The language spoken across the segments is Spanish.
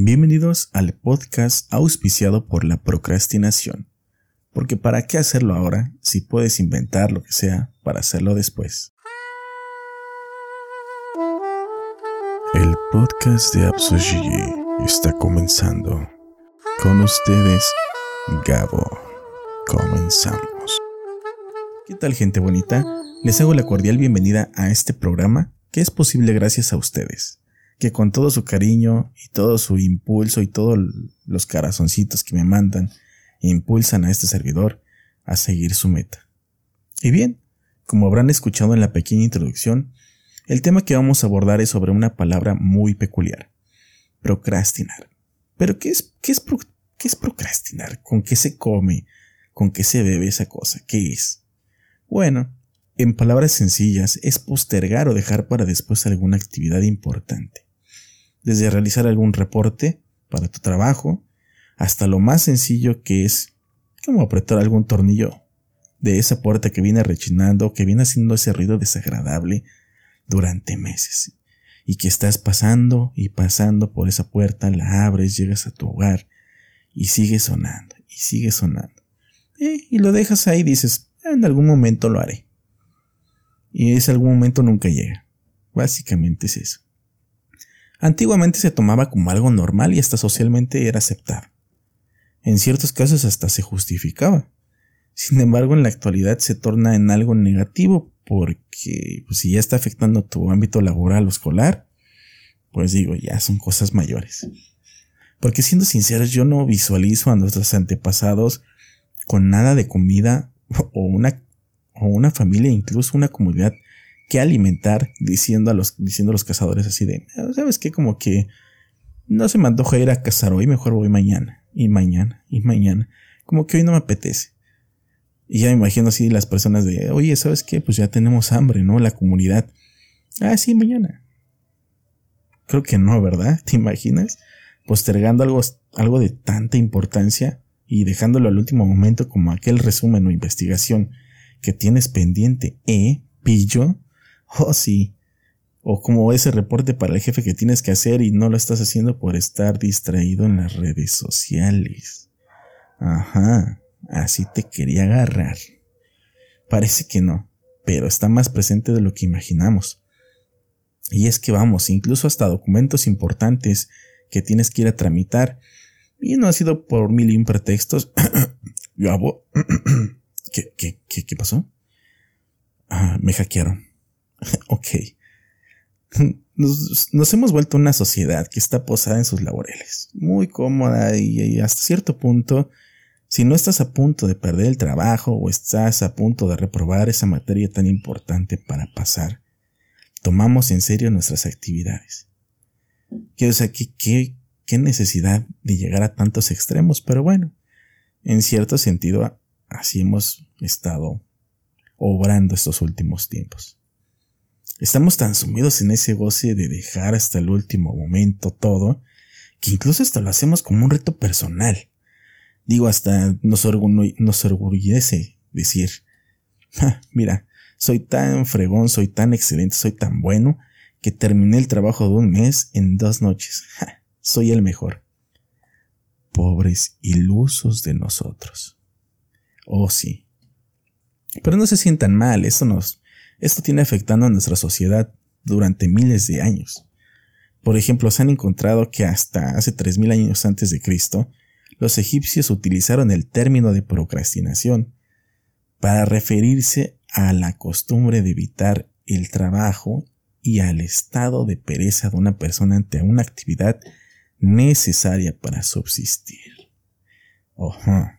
Bienvenidos al podcast auspiciado por la procrastinación. Porque ¿para qué hacerlo ahora si puedes inventar lo que sea para hacerlo después? El podcast de Absogigi está comenzando. Con ustedes, Gabo. Comenzamos. ¿Qué tal gente bonita? Les hago la cordial bienvenida a este programa que es posible gracias a ustedes que con todo su cariño y todo su impulso y todos los corazoncitos que me mandan impulsan a este servidor a seguir su meta. Y bien, como habrán escuchado en la pequeña introducción, el tema que vamos a abordar es sobre una palabra muy peculiar, procrastinar. Pero ¿qué es, qué es, qué es procrastinar? ¿Con qué se come? ¿Con qué se bebe esa cosa? ¿Qué es? Bueno, en palabras sencillas, es postergar o dejar para después alguna actividad importante desde realizar algún reporte para tu trabajo hasta lo más sencillo que es como apretar algún tornillo de esa puerta que viene rechinando, que viene haciendo ese ruido desagradable durante meses y que estás pasando y pasando por esa puerta, la abres, llegas a tu hogar y sigue sonando y sigue sonando. Y, lo dejas ahí y dices, en algún momento lo haré. Y ese algún momento nunca llega. Básicamente es eso. Antiguamente se tomaba como algo normal y hasta socialmente era aceptado. En ciertos casos hasta se justificaba. Sin embargo, en la actualidad se torna en algo negativo porque pues, si ya está afectando tu ámbito laboral o escolar, pues digo, ya son cosas mayores. Porque siendo sinceros, yo no visualizo a nuestros antepasados con nada de comida o una, o una familia, incluso una comunidad que alimentar diciendo a los, diciendo los cazadores así de, ¿sabes qué? Como que no se me antoja ir a cazar hoy, mejor voy mañana, y mañana, y mañana. Como que hoy no me apetece. Y ya me imagino así las personas de, oye, ¿sabes qué? Pues ya tenemos hambre, ¿no? La comunidad. Ah, sí, mañana. Creo que no, ¿verdad? ¿Te imaginas? Postergando algo, algo de tanta importancia y dejándolo al último momento como aquel resumen o investigación que tienes pendiente, ¿eh? Pillo. Oh, sí. O como ese reporte para el jefe que tienes que hacer y no lo estás haciendo por estar distraído en las redes sociales. Ajá, así te quería agarrar. Parece que no, pero está más presente de lo que imaginamos. Y es que vamos, incluso hasta documentos importantes que tienes que ir a tramitar, y no ha sido por mil y un pretextos. ¿Qué, pasó? Ah, me hackearon. ok. Nos, hemos vuelto una sociedad que está posada en sus laureles, muy cómoda y, hasta cierto punto, si no estás a punto de perder el trabajo o estás a punto de reprobar esa materia tan importante para pasar, tomamos en serio nuestras actividades. Que, o sea, ¿qué, qué necesidad de llegar a tantos extremos, pero bueno, en cierto sentido así hemos estado obrando estos últimos tiempos. Estamos tan sumidos en ese goce de dejar hasta el último momento todo, que incluso hasta lo hacemos como un reto personal. Digo, hasta nos, nos orgullece decir, mira, soy tan fregón, soy tan excelente, soy tan bueno, que terminé el trabajo de un mes en dos noches. soy el mejor. Pobres ilusos de nosotros. Oh sí. Pero no se sientan mal, eso nos, esto tiene afectando a nuestra sociedad durante miles de años. Por ejemplo, se han encontrado que hasta hace 3.000 años antes de Cristo, los egipcios utilizaron el término de procrastinación para referirse a la costumbre de evitar el trabajo y al estado de pereza de una persona ante una actividad necesaria para subsistir. Ojo.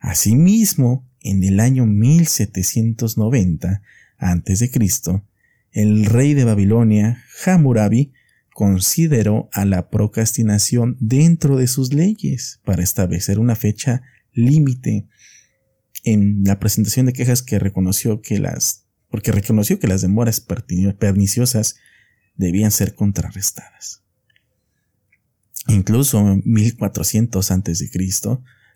Asimismo, en el año 1790 antes de Cristo, el rey de Babilonia, Hammurabi, consideró a la procrastinación dentro de sus leyes para establecer una fecha límite en la presentación de quejas que reconoció que las porque reconoció que las demoras perniciosas debían ser contrarrestadas. Incluso en 1400 a.C.,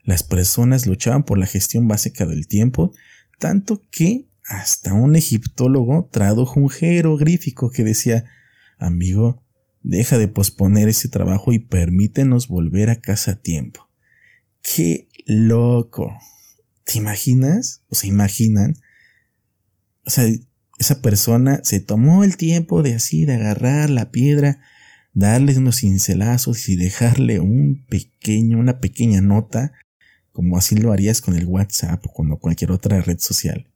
las personas luchaban por la gestión básica del tiempo, tanto que hasta un egiptólogo tradujo un jeroglífico que decía, amigo, Deja de posponer ese trabajo y permítenos volver a casa a tiempo. ¡Qué loco! ¿Te imaginas? ¿O se imaginan? O sea, esa persona se tomó el tiempo de así, de agarrar la piedra, darle unos cincelazos y dejarle un pequeño, una pequeña nota, como así lo harías con el WhatsApp o con cualquier otra red social.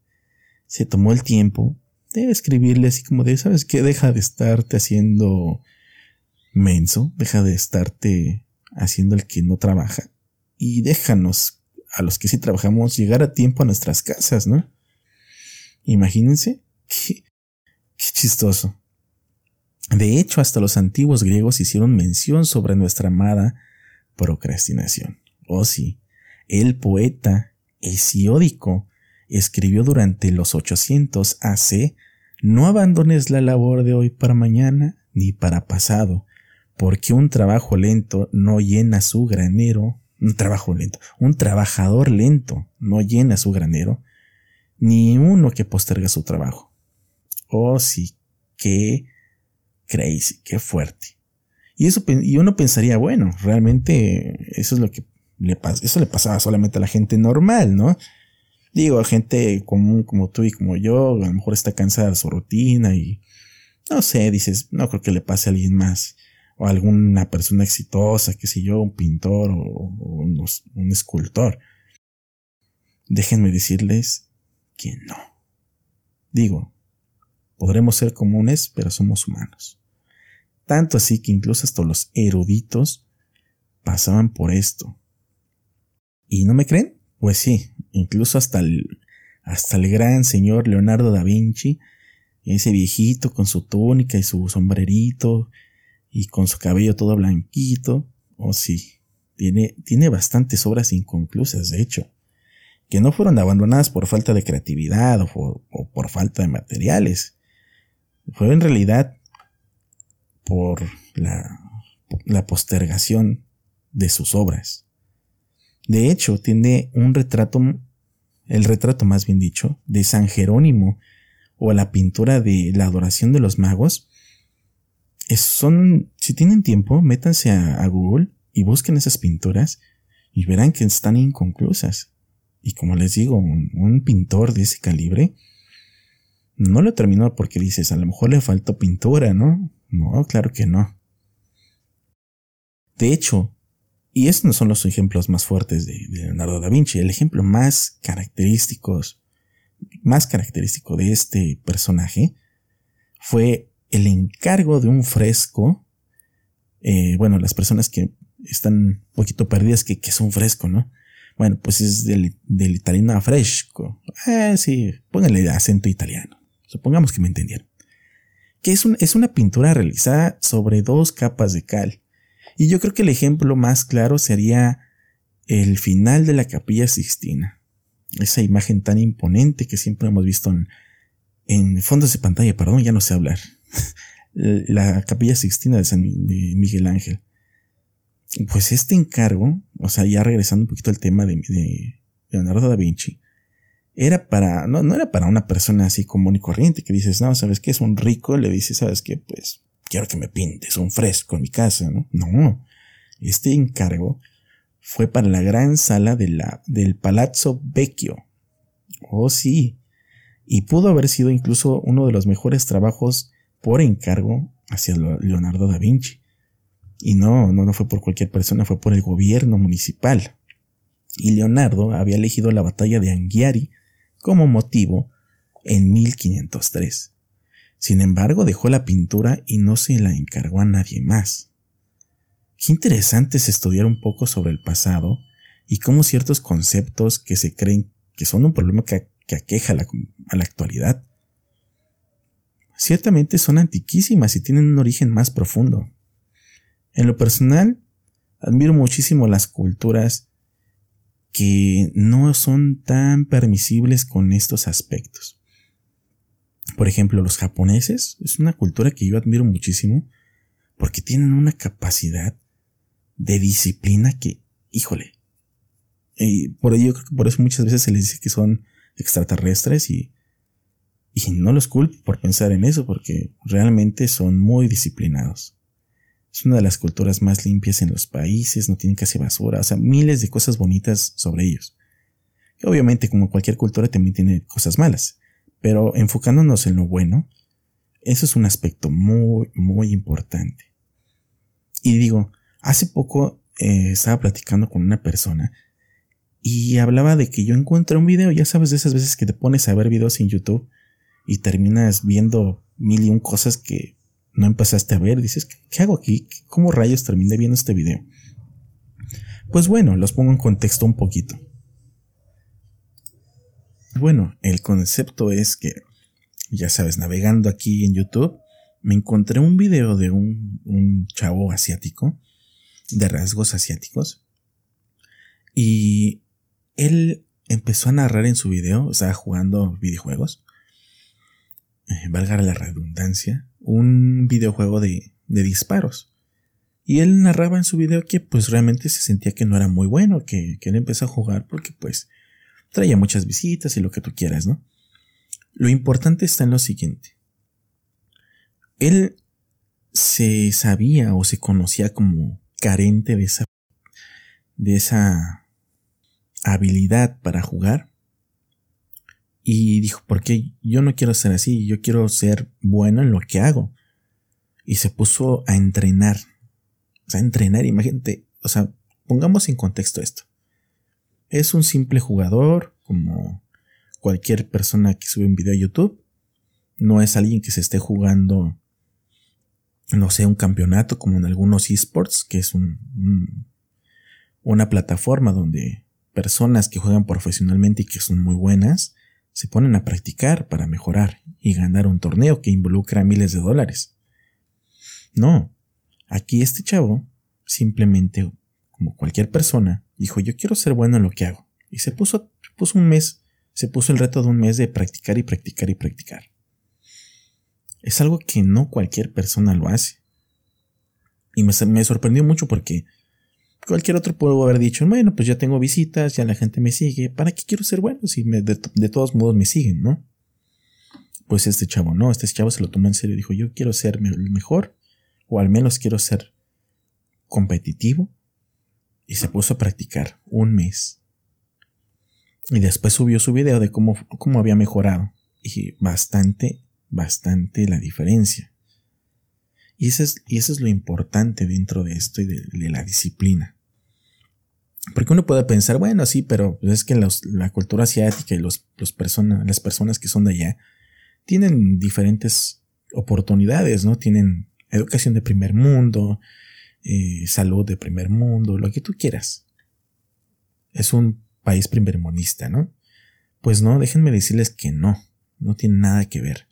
Se tomó el tiempo de escribirle así como de, ¿sabes qué? Deja de estarte haciendo menso, deja de estarte haciendo el que no trabaja y déjanos a los que sí trabajamos llegar a tiempo a nuestras casas, ¿no? Imagínense, qué, qué chistoso. De hecho, hasta los antiguos griegos hicieron mención sobre nuestra amada procrastinación. Oh sí, el poeta Hesiódico escribió durante los 800 AC, no abandones la labor de hoy para mañana ni para pasado, porque un trabajo lento no llena su granero, un trabajo lento, un trabajador lento no llena su granero, ni uno que posterga su trabajo. Oh sí, qué crazy, qué fuerte. Y eso, y uno pensaría, bueno, realmente eso es lo que le eso le pasaba solamente a la gente normal, ¿no? Digo, a gente común como tú y como yo, a lo mejor está cansada de su rutina y no sé, dices, no creo que le pase a alguien más o a alguna persona exitosa, que sé yo, un pintor o, un escultor. Déjenme decirles que no. Digo, podremos ser comunes, pero somos humanos. Tanto así que incluso hasta los eruditos pasaban por esto. ¿Y no me creen? Pues sí, incluso hasta el, hasta el gran señor Leonardo da Vinci, ese viejito con su túnica y su sombrerito y con su cabello todo blanquito, oh sí, tiene, tiene bastantes obras inconclusas, de hecho, que no fueron abandonadas por falta de creatividad o por, falta de materiales. Fue en realidad por la, la postergación de sus obras. De hecho, tiene un retrato, el retrato más bien dicho, de San Jerónimo o la pintura de la adoración de los magos. son, si tienen tiempo, métanse a, Google y busquen esas pinturas y verán que están inconclusas. Y como les digo, un, un pintor de ese calibre no lo terminó porque dices, a lo mejor le faltó pintura, ¿no? No, claro que no. De hecho, y estos no son los ejemplos más fuertes de, Leonardo da Vinci, el ejemplo más característico, más característico de este personaje fue el encargo de un fresco. Eh, bueno, las personas que están un poquito perdidas, que, es un fresco, ¿no? Bueno, pues es del, italiano fresco. Eh, sí, pónganle acento italiano. Supongamos que me entendieron que es una pintura realizada sobre dos capas de cal. Y yo creo que el ejemplo más claro sería el final de la capilla Sixtina. Esa imagen tan imponente que siempre hemos visto en, en fondos de pantalla, perdón, ya no sé hablar. la capilla Sixtina de San Miguel Ángel. Pues este encargo, o sea, ya regresando un poquito al tema de, de Leonardo da Vinci, era para, no, no era para una persona así común y corriente que dices, no, sabes que es un rico, le dices, sabes que pues quiero que me pintes un fresco en mi casa, ¿no? No, este encargo fue para la gran sala de la, del Palazzo Vecchio. Oh, sí. Y pudo haber sido incluso uno de los mejores trabajos por encargo hacia Leonardo da Vinci. Y no, no, no fue por cualquier persona, fue por el gobierno municipal. Y Leonardo había elegido la batalla de Anghiari como motivo en 1503. Sin embargo, dejó la pintura y no se la encargó a nadie más. Qué interesante es estudiar un poco sobre el pasado y cómo ciertos conceptos que se creen que son un problema que, aqueja la, a la actualidad, ciertamente son antiquísimas y tienen un origen más profundo. En lo personal, admiro muchísimo las culturas que no son tan permisibles con estos aspectos. Por ejemplo, los japoneses es una cultura que yo admiro muchísimo porque tienen una capacidad de disciplina que, híjole, y por ello por eso muchas veces se les dice que son extraterrestres y, y no los culpo por pensar en eso porque realmente son muy disciplinados. es una de las culturas más limpias en los países, no tienen casi basura, o sea, miles de cosas bonitas sobre ellos. Y obviamente, como cualquier cultura, también tiene cosas malas, pero enfocándonos en lo bueno, eso es un aspecto muy, muy importante. Y digo, hace poco eh, estaba platicando con una persona y hablaba de que yo encuentro un video, ya sabes, de esas veces que te pones a ver videos en YouTube y terminas viendo mil y un cosas que no empezaste a ver, dices, ¿qué hago aquí? ¿Cómo rayos terminé viendo este video? Pues bueno, los pongo en contexto un poquito. Bueno, el concepto es que, ya sabes, navegando aquí en YouTube, me encontré un video de un, un chavo asiático, de rasgos asiáticos, y él empezó a narrar en su video, sea, jugando videojuegos, eh, valga la redundancia, un videojuego de, de disparos. Y él narraba en su video que pues realmente se sentía que no era muy bueno, que, que él empezó a jugar porque pues traía muchas visitas y lo que tú quieras, ¿no? Lo importante está en lo siguiente. Él se sabía o se conocía como carente de esa, de esa habilidad para jugar y dijo, porque yo no quiero ser así, yo quiero ser bueno en lo que hago. Y se puso a entrenar. O sea, entrenar, imagínate, o sea, pongamos en contexto esto. Es un simple jugador, como cualquier persona que sube un video a YouTube. No es alguien que se esté jugando, no sé, un campeonato como en algunos esports, que es un, una plataforma donde personas que juegan profesionalmente y que son muy buenas, se ponen a practicar para mejorar y ganar un torneo que involucra miles de dólares. No, aquí este chavo simplemente, como cualquier persona, dijo yo quiero ser bueno en lo que hago. Y se puso, puso un mes, se puso el reto de un mes de practicar y practicar y practicar. Es algo que no cualquier persona lo hace. Y me, sorprendió mucho porque Cualquier otro puedo haber dicho, bueno, pues ya tengo visitas, ya la gente me sigue, ¿para qué quiero ser bueno si de, todos modos me siguen, no? Pues este chavo no, este chavo se lo tomó en serio dijo, yo quiero ser el mejor, o al menos quiero ser competitivo, y se puso a practicar un mes. Y después subió su video de cómo, cómo había mejorado, y bastante, bastante la diferencia. Y eso es, y eso es lo importante dentro de esto y de la disciplina. Porque uno puede pensar, bueno, sí, pero es que la cultura asiática y los, personas, las personas que son de allá tienen diferentes oportunidades, ¿no? Tienen educación de primer mundo, eh, salud de primer mundo, lo que tú quieras. Es un país primermonista, ¿no? Pues no, déjenme decirles que no, no tiene nada que ver.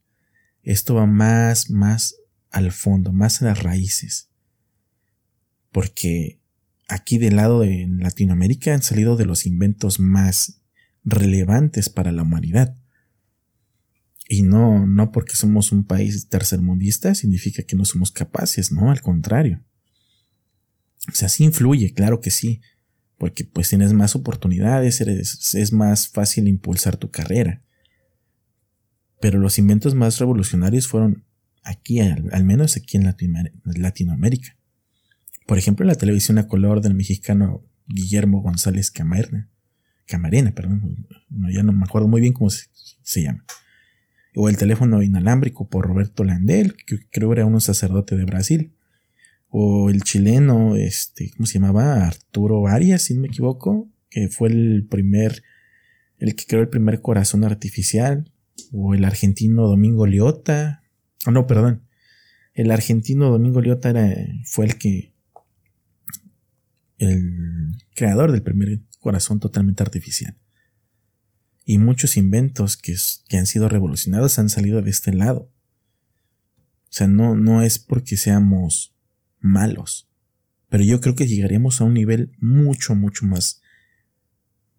Esto va más, más al fondo, más a las raíces. Porque aquí del lado de Latinoamérica han salido de los inventos más relevantes para la humanidad. Y no, no porque somos un país tercermundista significa que no somos capaces, no, al contrario. O sea, sí influye, claro que sí, porque pues tienes más oportunidades, es más fácil impulsar tu carrera. Pero los inventos más revolucionarios fueron aquí, al, menos aquí en Latinoamérica. Por ejemplo, la televisión a color del mexicano Guillermo González Camarena. Camarena, perdón. No, ya no me acuerdo muy bien cómo se, llama. O el teléfono inalámbrico por Roberto Landel, que creo era un sacerdote de Brasil. O el chileno, este, ¿cómo se llamaba? Arturo Arias, si no me equivoco, que fue el primer, el que creó el primer corazón artificial. O el argentino Domingo Liota. Oh, no, perdón. El argentino Domingo Liota era, fue el que el creador del primer corazón totalmente artificial. Y muchos inventos que, que, han sido revolucionados han salido de este lado. O sea, no, no es porque seamos malos, pero yo creo que llegaríamos a un nivel mucho, mucho más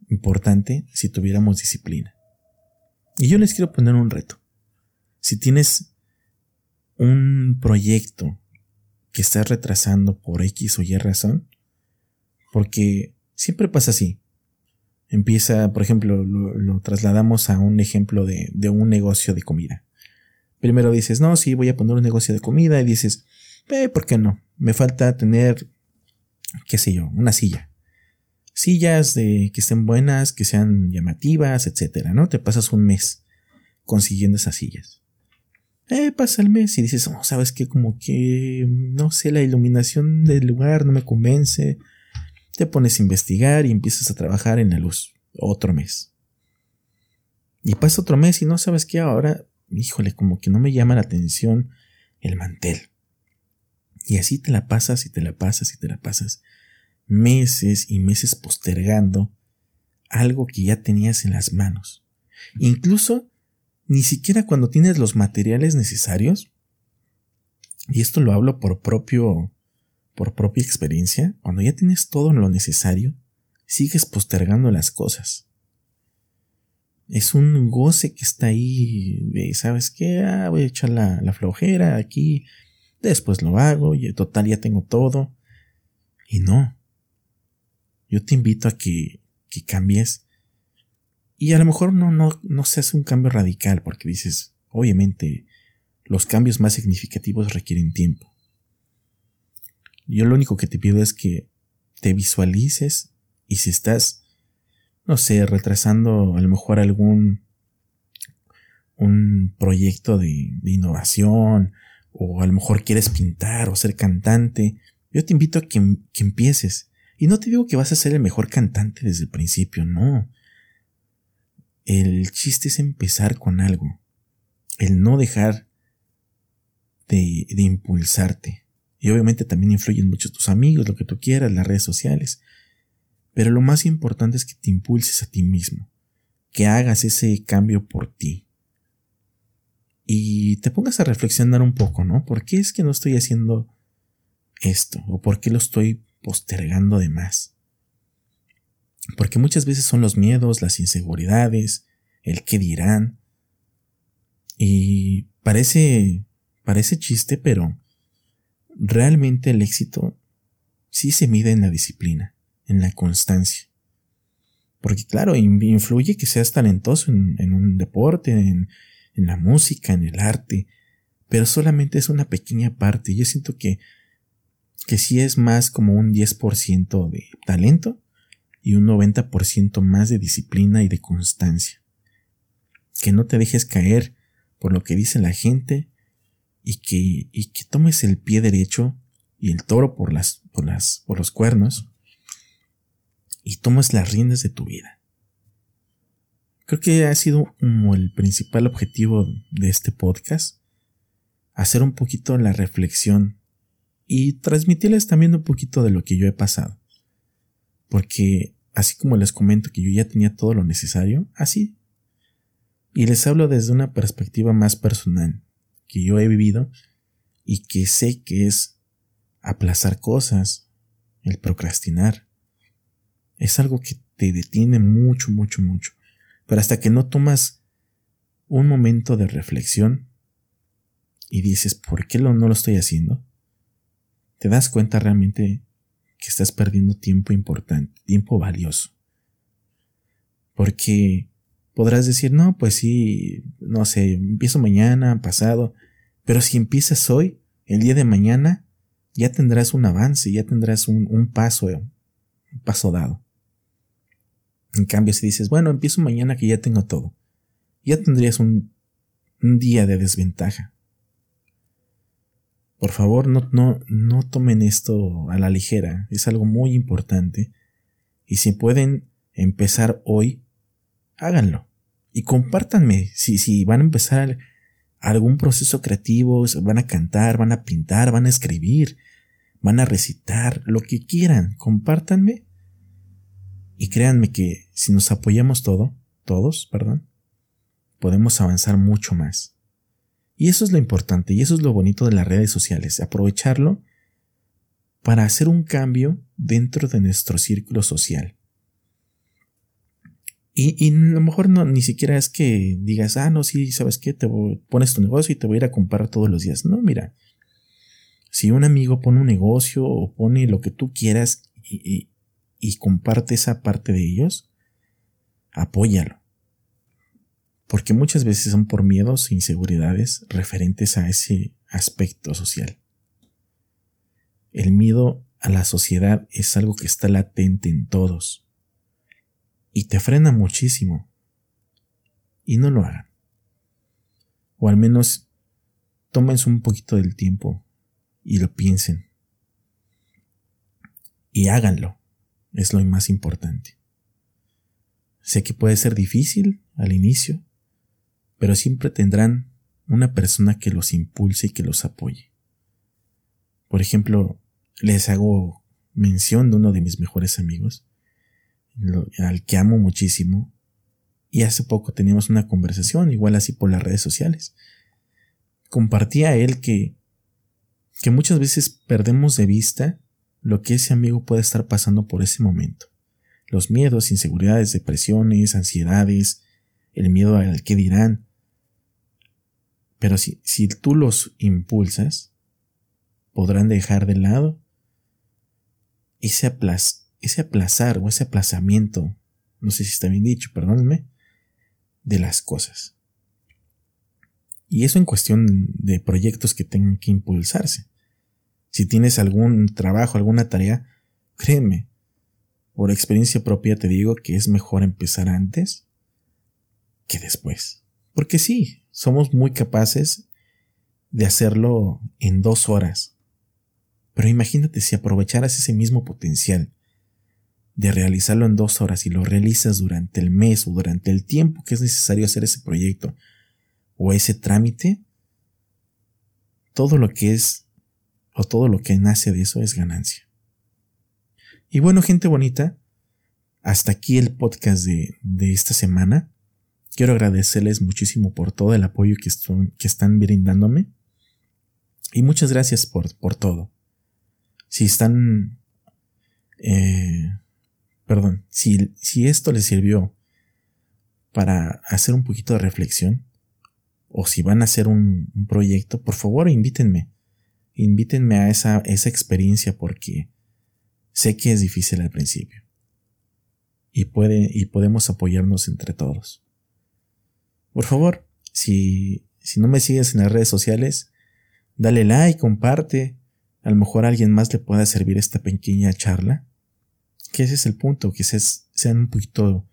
importante si tuviéramos disciplina. Y yo les quiero poner un reto. Si tienes un proyecto que estás retrasando por X o Y razón, porque siempre pasa así. Empieza, por ejemplo, lo, trasladamos a un ejemplo de, de, un negocio de comida. Primero dices, no, sí, voy a poner un negocio de comida y dices, eh, ¿por qué no? Me falta tener, qué sé yo, una silla. Sillas de que estén buenas, que sean llamativas, etcétera, ¿no? Te pasas un mes consiguiendo esas sillas. Eh, pasa el mes y dices, oh, sabes que como que, no sé, la iluminación del lugar no me convence. Te pones a investigar y empiezas a trabajar en la luz. Otro mes. Y pasa otro mes y no sabes qué ahora, híjole, como que no me llama la atención el mantel. Y así te la pasas y te la pasas y te la pasas. Meses y meses postergando algo que ya tenías en las manos. Incluso ni siquiera cuando tienes los materiales necesarios, y esto lo hablo por propio, por propia experiencia, cuando ya tienes todo lo necesario, sigues postergando las cosas. Es un goce que está ahí de, ¿sabes qué? Ah, voy a echar la, la flojera aquí, después lo hago, y total ya tengo todo. Y no. Yo te invito a que, que cambies y a lo mejor no, no, no se hace un cambio radical porque dices, obviamente, los cambios más significativos requieren tiempo. Yo lo único que te pido es que te visualices y si estás, no sé, retrasando a lo mejor algún un proyecto de, de innovación o a lo mejor quieres pintar o ser cantante, yo te invito a que, que empieces. Y no te digo que vas a ser el mejor cantante desde el principio, no. El chiste es empezar con algo. El no dejar de, de impulsarte. Y obviamente también influyen mucho tus amigos, lo que tú quieras, las redes sociales. Pero lo más importante es que te impulses a ti mismo. Que hagas ese cambio por ti. Y te pongas a reflexionar un poco, ¿no? ¿Por qué es que no estoy haciendo esto? ¿O por qué lo estoy postergando de más? Porque muchas veces son los miedos, las inseguridades, el qué dirán. Y parece, parece chiste, pero realmente el éxito sí se mide en la disciplina, en la constancia. Porque claro, influye que seas talentoso en, un deporte, en, en la música, en el arte, pero solamente es una pequeña parte. Yo siento que, que sí es más como un 10% de talento y un 90% más de disciplina y de constancia. Que no te dejes caer por lo que dice la gente y que, y que tomes el pie derecho y el toro por las, por las, por los cuernos y tomes las riendas de tu vida. Creo que ha sido como el principal objetivo de este podcast, hacer un poquito la reflexión y transmitirles también un poquito de lo que yo he pasado. Porque así como les comento que yo ya tenía todo lo necesario, así. Y les hablo desde una perspectiva más personal, que yo he vivido y que sé que es aplazar cosas, el procrastinar. Es algo que te detiene mucho, mucho, mucho. Pero hasta que no tomas un momento de reflexión y dices, ¿por qué no lo estoy haciendo? Te das cuenta realmente que estás perdiendo tiempo importante, tiempo valioso. Porque podrás decir, no, pues sí, no sé, empiezo mañana, pasado, pero si empiezas hoy, el día de mañana, ya tendrás un avance, ya tendrás un, paso, un paso dado. En cambio, si dices, bueno, empiezo mañana que ya tengo todo, ya tendrías un día de desventaja. Por favor, no, no, no tomen esto a la ligera, es algo muy importante. Y si pueden empezar hoy, háganlo. Y compártanme si, si van a empezar algún proceso creativo, van a cantar, van a pintar, van a escribir, van a recitar, lo que quieran, compártanme. Y créanme que si nos apoyamos todo, todos, perdón, podemos avanzar mucho más. Y eso es lo importante y eso es lo bonito de las redes sociales, aprovecharlo para hacer un cambio dentro de nuestro círculo social. Y, a lo mejor no, ni siquiera es que digas, ah, no, sí, sabes qué, te pones tu negocio y te voy a ir a comprar todos los días. No, mira, si un amigo pone un negocio o pone lo que tú quieras y, y comparte esa parte de ellos, apóyalo porque muchas veces son por miedos e inseguridades referentes a ese aspecto social. El miedo a la sociedad es algo que está latente en todos. Y te frena muchísimo. Y no lo hagan. O al menos tómense un poquito del tiempo y lo piensen. Y háganlo. Es lo más importante. Sé que puede ser difícil al inicio, pero siempre tendrán una persona que los impulse y que los apoye. Por ejemplo, les hago mención de uno de mis mejores amigos, al que amo muchísimo, y hace poco teníamos una conversación, igual así por las redes sociales. Compartía él que, que muchas veces perdemos de vista lo que ese amigo puede estar pasando por ese momento. Los miedos, inseguridades, depresiones, ansiedades, el miedo al que dirán. Pero si, si tú los impulsas, podrán dejar de lado ese, ese aplazar o ese aplazamiento, no sé si está bien dicho, perdónenme, de las cosas. Y eso en cuestión de proyectos que tengan que impulsarse. Si tienes algún trabajo, alguna tarea, créeme, por experiencia propia te digo que es mejor empezar antes que después. Porque sí, somos muy capaces de hacerlo en dos horas. Pero imagínate si aprovecharas ese mismo potencial de realizarlo en dos horas y lo realizas durante el mes o durante el tiempo que es necesario hacer ese proyecto o ese trámite, todo lo que es o todo lo que nace de eso es ganancia. Y bueno, gente bonita, hasta aquí el podcast de, esta semana. Quiero agradecerles muchísimo por todo el apoyo que, que están brindándome. Y muchas gracias por, por todo. Si están... Eh, perdón, si, si esto les sirvió para hacer un poquito de reflexión, o si van a hacer un proyecto, por favor invítenme. Invítenme a esa, esa experiencia porque Sé que es difícil al principio. Y, puede, y podemos apoyarnos entre todos. Por favor, si, si no me sigues en las redes sociales, dale like, comparte. A lo mejor a alguien más le pueda servir esta pequeña charla. Que ese es el punto, que sea un poquito,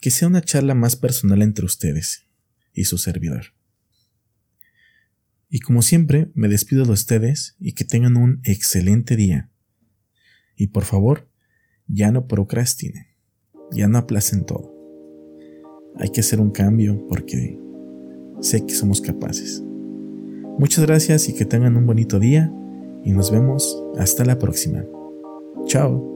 que sea una charla más personal entre ustedes y su servidor. Y como siempre, me despido de ustedes y que tengan un excelente día. Y por favor, ya no procrastinen, ya no aplacen todo. Hay que hacer un cambio porque sé que somos capaces. Muchas gracias y que tengan un bonito día y nos vemos hasta la próxima. Chao.